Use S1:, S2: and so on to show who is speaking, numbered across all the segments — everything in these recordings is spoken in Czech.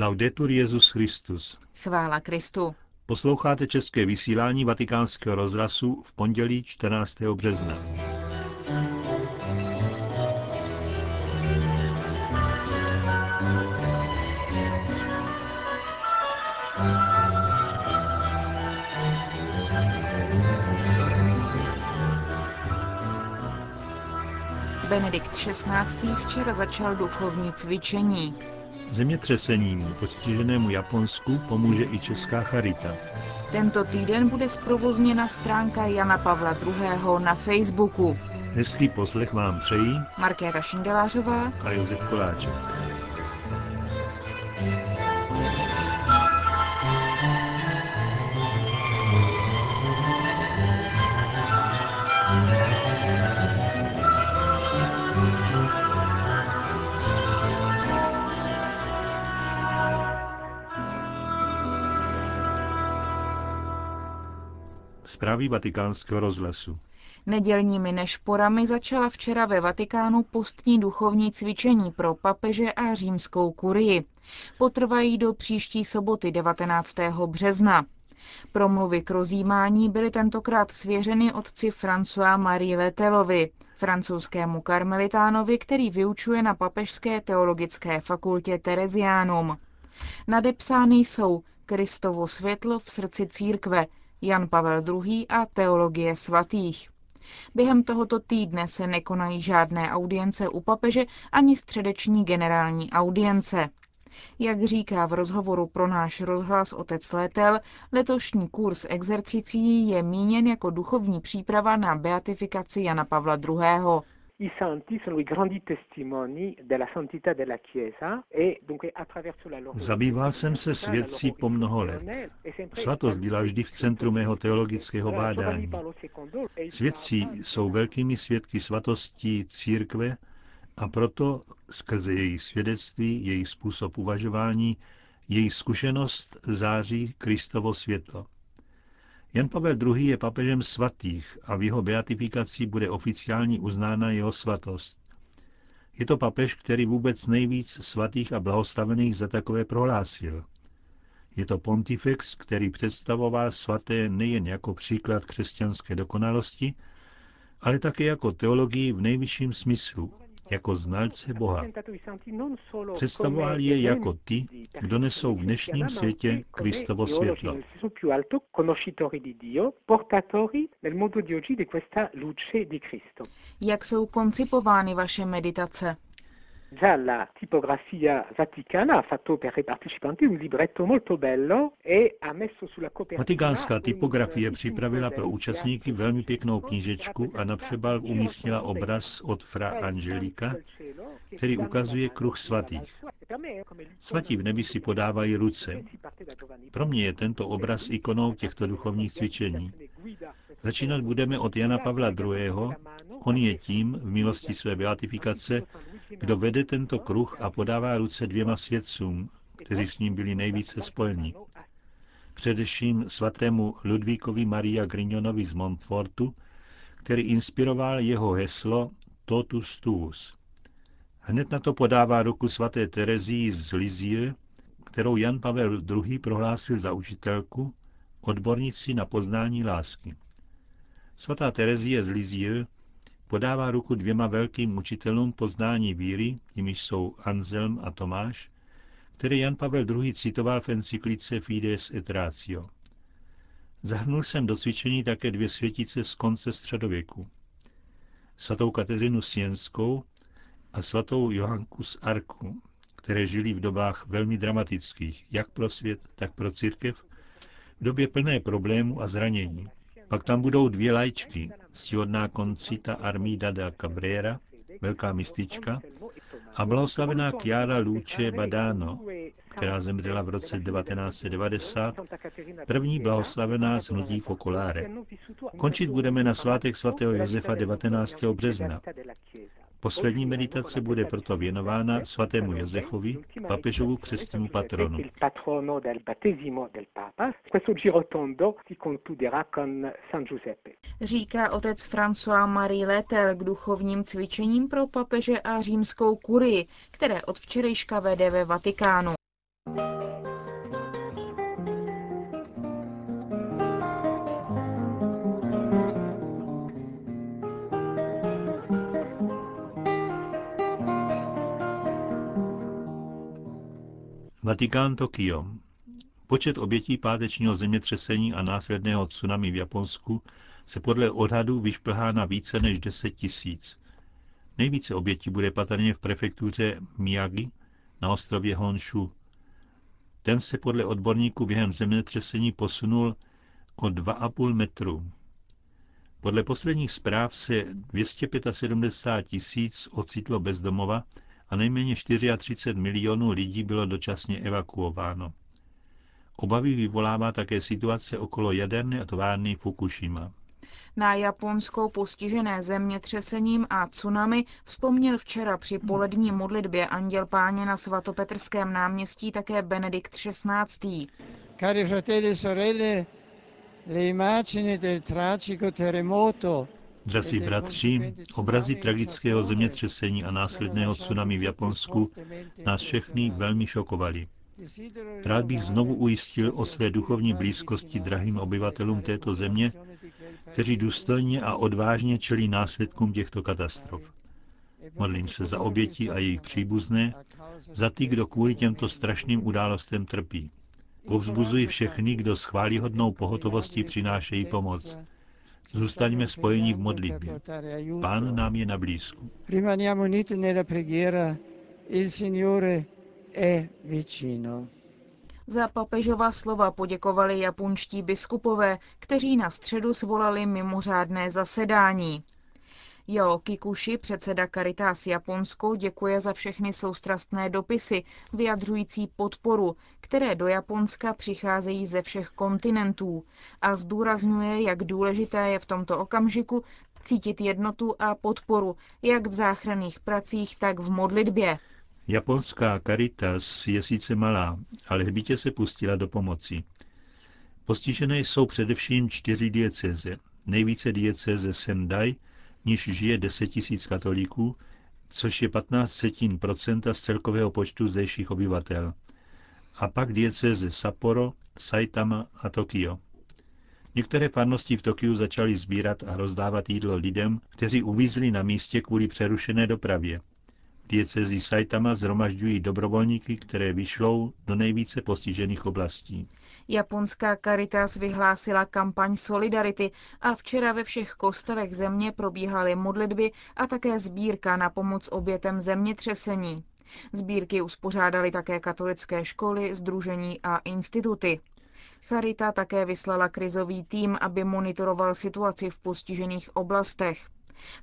S1: Laudetur Jezus Christus.
S2: Chvála Kristu.
S1: Posloucháte české vysílání Vatikánského rozhlasu v pondělí 14. března.
S2: Benedikt XVI. včera začal duchovní cvičení.
S1: Zemětřesením postiženému Japonsku pomůže i Česká charita.
S2: Tento týden bude zprovozněna stránka Jana Pavla II. na Facebooku.
S1: Hezký poslech vám přejí
S2: Markéta Šindelářová
S1: a Josef Koláček. Zprávy vatikánského rozhlasu.
S2: Nedělními nešporami začala včera ve Vatikánu postní duchovní cvičení pro papeže a římskou kurii. Potrvají do příští soboty 19. března. Promluvy k rozjímání byly tentokrát svěřeny otci François Marie Letelovi, francouzskému karmelitánovi, který vyučuje na Papežské teologické fakultě Tereziánum. Nadepsány jsou Kristovo světlo v srdci církve, Jan Pavel II. a teologie svatých. Během tohoto týdne se nekonají žádné audience u papeže ani středeční generální audience. Jak říká v rozhovoru pro náš rozhlas otec Létel, letošní kurz exercicí je míněn jako duchovní příprava na beatifikaci Jana Pavla II.
S3: I santi sono i grandi testimoni della santità della Chiesa e dunque attraverso la loro
S1: Zabýval jsem se svědcí po mnoho let. Svatost byla vždy v centru mého teologického bádání. Svědcí jsou velkými svědky svatostí církve a proto skrze jejich svědectví, jejich způsob uvažování, jejich zkušenost září Kristovo světlo. Jan Pavel II. je papežem svatých a v jeho beatifikací bude oficiální uznána jeho svatost. Je to papež, který vůbec nejvíc svatých a blahoslavených za takové prohlásil. Je to pontifex, který představoval svaté nejen jako příklad křesťanské dokonalosti, ale také jako teologii v nejvyšším smyslu, jako znalce Boha. Představoval je jako ty, kdo nesou v dnešním světě Kristovo světlo.
S2: Jak jsou koncipovány vaše meditace?
S3: Già la tipografia vaticana ha fatto per i partecipanti un libretto molto bello e ha messo sulla copertina
S1: Vatikánská typografie připravila pro účastníky velmi pěknou knížečku a na přebal umístila obraz od fra Angelika, který ukazuje kruh svatých. Svatí v nebi si podávají ruce. Pro mě je tento obraz ikonou těchto duchovních cvičení. Začínat budeme od Jana Pavla II. On je tím, v milosti své beatifikace, kdo vede tento kruh a podává ruce dvěma svědcům, kteří s ním byli nejvíce spojeni. Především svatému Ludvíkovi Maria Grignonovi z Montfortu, který inspiroval jeho heslo Totus tuus. Hned na to podává ruku svaté Terezii z Lizie, kterou Jan Pavel II. prohlásil za učitelku, odbornici na poznání lásky. Svatá Terezie z Lizie podává ruku dvěma velkým učitelům poznání víry, jimiž jsou Anselm a Tomáš, které Jan Pavel II. citoval v encyklice Fides et Ratio. Zahrnul jsem do cvičení také dvě světice z konce středověku. Svatou Kateřinu Sienskou a svatou Johanku z Arku, které žili v dobách velmi dramatických, jak pro svět, tak pro církev, v době plné problémů a zranění. Pak tam budou dvě lajčky, stíhodná koncita Armida da Cabrera, velká mistička, a blahoslavená Chiara Luce Badano, která zemřela v roce 1990, první blahoslavená z hnutí Focolare. Končit budeme na svátek svatého Josefa 19. března. Poslední meditace bude proto věnována svatému Josefovi, papežovu křestnímu patronu.
S2: Říká otec François Marie Letel k duchovním cvičením pro papeže a římskou kurii, které od včerejška vede ve Vatikánu.
S1: Vatikán Tokio. Počet obětí pátečního zemětřesení a následného tsunami v Japonsku se podle odhadu vyšplhá na více než 10 tisíc. Nejvíce obětí bude patrně v prefektuře Miyagi na ostrově Honshu. Ten se podle odborníků během zemětřesení posunul o 2,5 metru. Podle posledních zpráv se 275 tisíc ocitlo bez domova a nejméně 34 milionů lidí bylo dočasně evakuováno. Obavy vyvolává také situace okolo jaderné továrny Fukushima.
S2: Na Japonskou postižené zemětřesením a tsunami vzpomněl včera při polední modlitbě Anděl Páně na svatopetrském náměstí také Benedikt XVI.
S4: Cari fratelli e sorelle, le immagini del tragico terremoto
S1: Drazí bratři, obrazy tragického zemětřesení a následného tsunami v Japonsku nás všechny velmi šokovaly. Rád bych znovu ujistil o své duchovní blízkosti drahým obyvatelům této země, kteří důstojně a odvážně čelí následkům těchto katastrof. Modlím se za oběti a jejich příbuzné, za ty, kdo kvůli těmto strašným událostem trpí. Povzbuzuji všechny, kdo s chválihodnou pohotovostí přinášejí pomoc. Zůstaňme spojení v modlitbě. Pán nám je na blízku.
S4: Rimaniamo uniti nella preghiera, il Signore è vicino.
S2: Za papežova slova poděkovali japonští biskupové, kteří na středu svolali mimořádné zasedání. Jo Kikushi, předseda Caritas Japonsko, děkuje za všechny soustrastné dopisy, vyjadřující podporu, které do Japonska přicházejí ze všech kontinentů a zdůrazňuje, jak důležité je v tomto okamžiku cítit jednotu a podporu, jak v záchranných pracích, tak v modlitbě.
S1: Japonská Caritas je sice malá, ale hbitě se pustila do pomoci. Postižené jsou především čtyři diecéze. Nejvíce diecéze Sendai, níž žije 10 tisíc katolíků, což je 15 setin procenta z celkového počtu zdejších obyvatel. A pak diecéze Sapporo, Saitama a Tokio. Některé farnosti v Tokiu začaly sbírat a rozdávat jídlo lidem, kteří uvízli na místě kvůli přerušené dopravě diecezí Saitama zhromažďují dobrovolníky, které vyšlou do nejvíce postižených oblastí.
S2: Japonská Caritas vyhlásila kampaň Solidarity a včera ve všech kostelech země probíhaly modlitby a také sbírka na pomoc obětem zemětřesení. Sbírky uspořádali také katolické školy, združení a instituty. Charita také vyslala krizový tým, aby monitoroval situaci v postižených oblastech.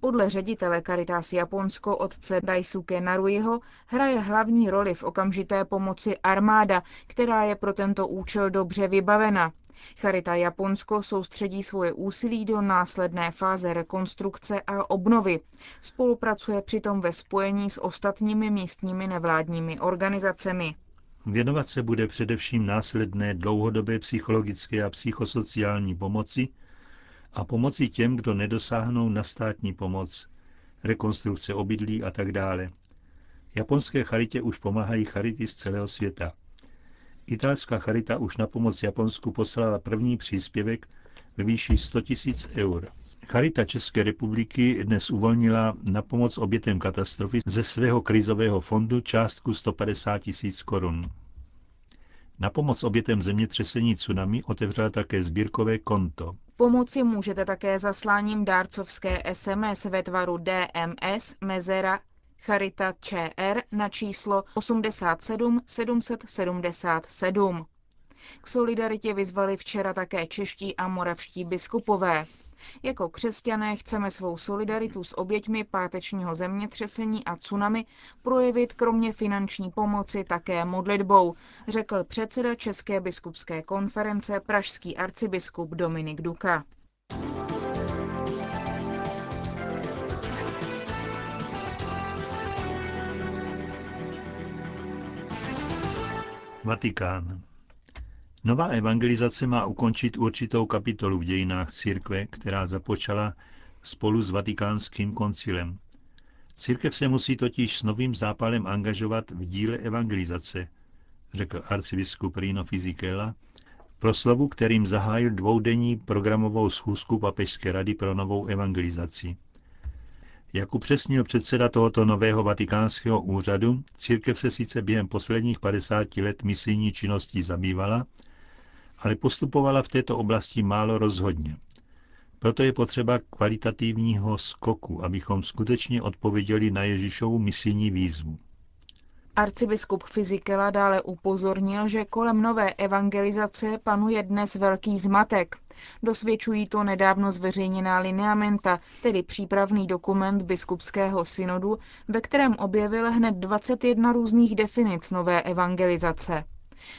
S2: Podle ředitele Caritas Japonsko otce Daisuke Naruiho hraje hlavní roli v okamžité pomoci armáda, která je pro tento účel dobře vybavena. Charita Japonsko soustředí svoje úsilí do následné fáze rekonstrukce a obnovy. Spolupracuje přitom ve spojení s ostatními místními nevládními organizacemi.
S1: Věnovat se bude především následné dlouhodobé psychologické a psychosociální pomoci, a pomoci těm, kdo nedosáhnou na státní pomoc, rekonstrukce obydlí a tak dále. Japonské charitě už pomáhají charity z celého světa. Italská charita už na pomoc Japonsku poslala první příspěvek ve výši 100 000 eur. Charita České republiky dnes uvolnila na pomoc obětem katastrofy ze svého krizového fondu částku 150 tisíc korun. Na pomoc obětem zemětřesení tsunami otevřela také sbírkové konto.
S2: Pomoci můžete také zasláním dárcovské SMS ve tvaru DMS Mezera Charita ČR na číslo 87 777. K solidaritě vyzvali včera také čeští a moravští biskupové. Jako křesťané chceme svou solidaritu s oběťmi pátečního zemětřesení a tsunami projevit kromě finanční pomoci také modlitbou, řekl předseda České biskupské konference pražský arcibiskup Dominik Duka.
S1: Vatikán. Nová evangelizace má ukončit určitou kapitolu v dějinách církve, která započala spolu s vatikánským koncilem. Církev se musí totiž s novým zápalem angažovat v díle evangelizace, řekl arcibiskup Rino Fizikela, proslovu, kterým zahájil dvoudenní programovou schůzku Papežské rady pro novou evangelizaci. Jak upřesnil předseda tohoto nového vatikánského úřadu, církev se sice během posledních 50 let misijní činností zabývala, ale postupovala v této oblasti málo rozhodně. Proto je potřeba kvalitativního skoku, abychom skutečně odpověděli na Ježíšovu misijní výzvu.
S2: Arcibiskup Fizikela dále upozornil, že kolem nové evangelizace panuje dnes velký zmatek. Dosvědčují to nedávno zveřejněná lineamenta, tedy přípravný dokument biskupského synodu, ve kterém objevil hned 21 různých definic nové evangelizace.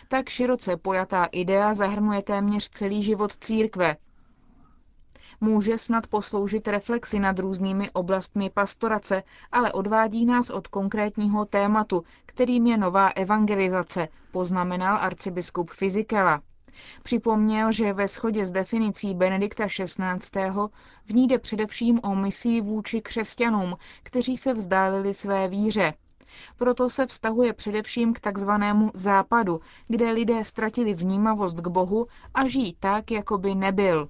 S2: Tak široce pojatá idea zahrnuje téměř celý život církve, může snad posloužit reflexi nad různými oblastmi pastorace, ale odvádí nás od konkrétního tématu, kterým je nová evangelizace, poznamenal arcibiskup Fizikela. Připomněl, že ve shodě s definicí Benedikta XVI. v ní jde především o misii vůči křesťanům, kteří se vzdálili své víře. Proto se vztahuje především k takzvanému západu, kde lidé ztratili vnímavost k Bohu a žijí tak, jako by nebyl.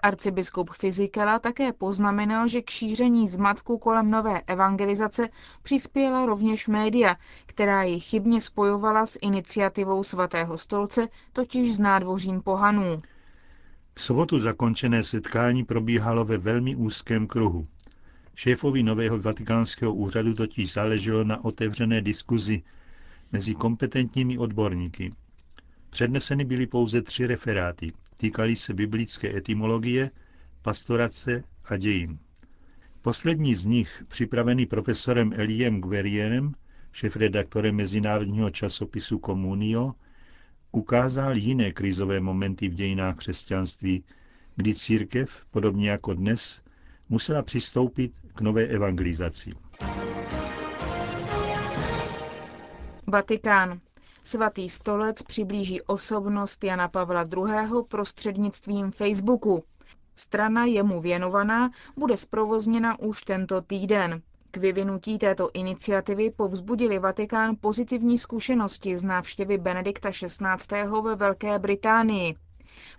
S2: Arcibiskup Fizikela také poznamenal, že k šíření zmatku kolem nové evangelizace přispěla rovněž média, která ji chybně spojovala s iniciativou svatého stolce, totiž s nádvořím pohanů.
S1: V sobotu zakončené setkání probíhalo ve velmi úzkém kruhu. Šéfovi nového vatikánského úřadu totiž záleželo na otevřené diskuzi mezi kompetentními odborníky. Předneseny byly pouze tři referáty. Týkaly se biblické etymologie, pastorace a dějin. Poslední z nich, připravený profesorem Eliem Guerrierem, šefredaktorem mezinárodního časopisu Communio, ukázal jiné krizové momenty v dějinách křesťanství, kdy církev, podobně jako dnes, musela přistoupit k nové evangelizaci.
S2: Vatikán. Svatý stolec přiblíží osobnost Jana Pavla II. prostřednictvím Facebooku. Strana jemu věnovaná bude zprovozněna už tento týden. K vyvinutí této iniciativy povzbudili Vatikán pozitivní zkušenosti z návštěvy Benedikta XVI. ve Velké Británii.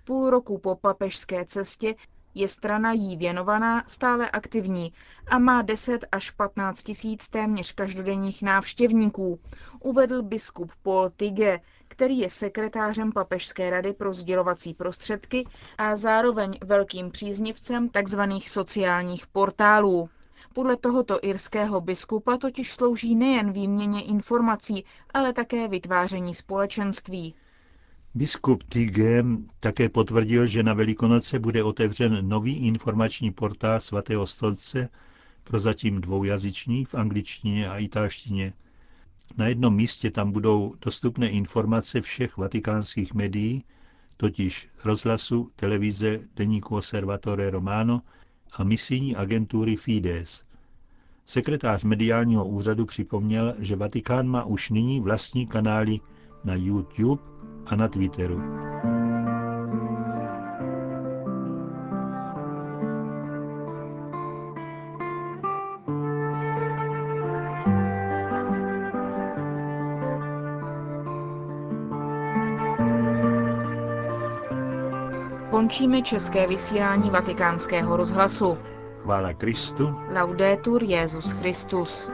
S2: Půl roku po papežské cestě je strana jí věnovaná stále aktivní a má 10 až 15 tisíc téměř každodenních návštěvníků, uvedl biskup Paul Tige, který je sekretářem Papežské rady pro sdělovací prostředky a zároveň velkým příznivcem tzv. sociálních portálů. Podle tohoto irského biskupa totiž slouží nejen výměně informací, ale také vytváření společenství.
S1: Biskup Tigem také potvrdil, že na Velikonoce bude otevřen nový informační portál svatého stolce, prozatím dvoujazyčný v angličtině a italštině. Na jednom místě tam budou dostupné informace všech vatikánských médií, totiž rozhlasu, televize, deníku Osservatore Romano a misijní agentury Fides. Sekretář mediálního úřadu připomněl, že Vatikán má už nyní vlastní kanály na YouTube a na Twitteru.
S2: Končíme české vysílání vatikánského rozhlasu.
S1: Chvála Kristu.
S2: Laudetur Jezus Christus.